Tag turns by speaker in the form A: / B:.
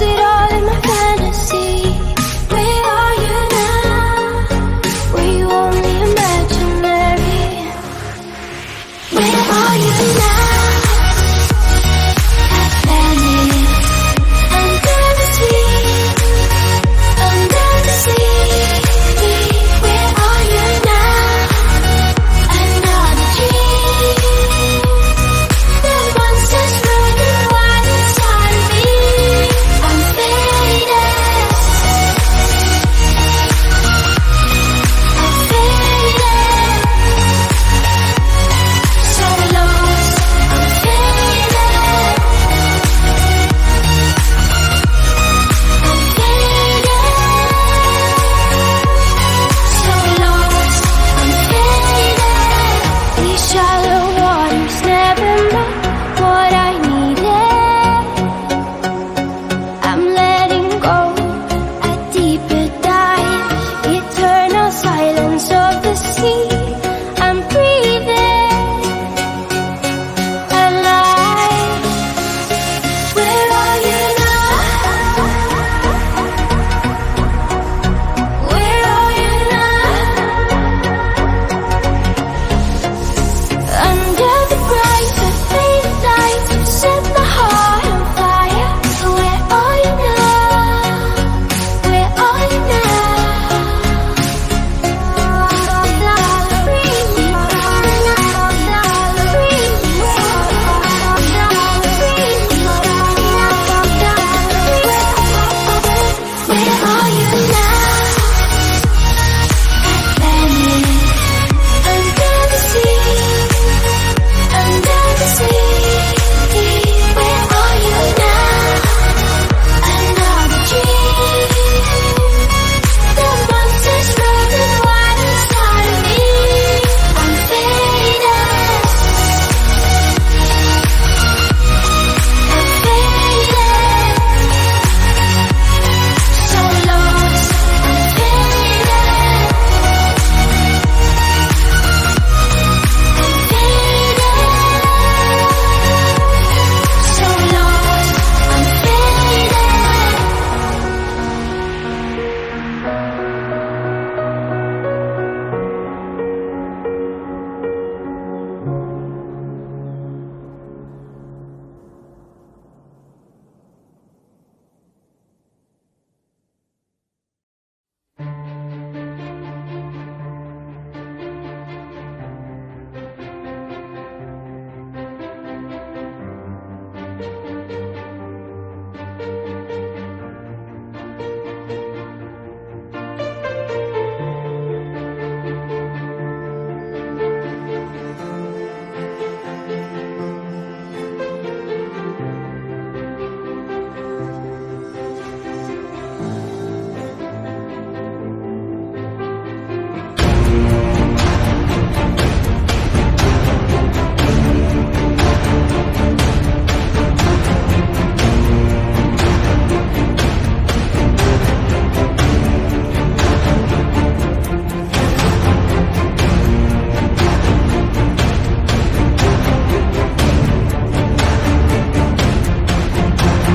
A: it all? Where are you now?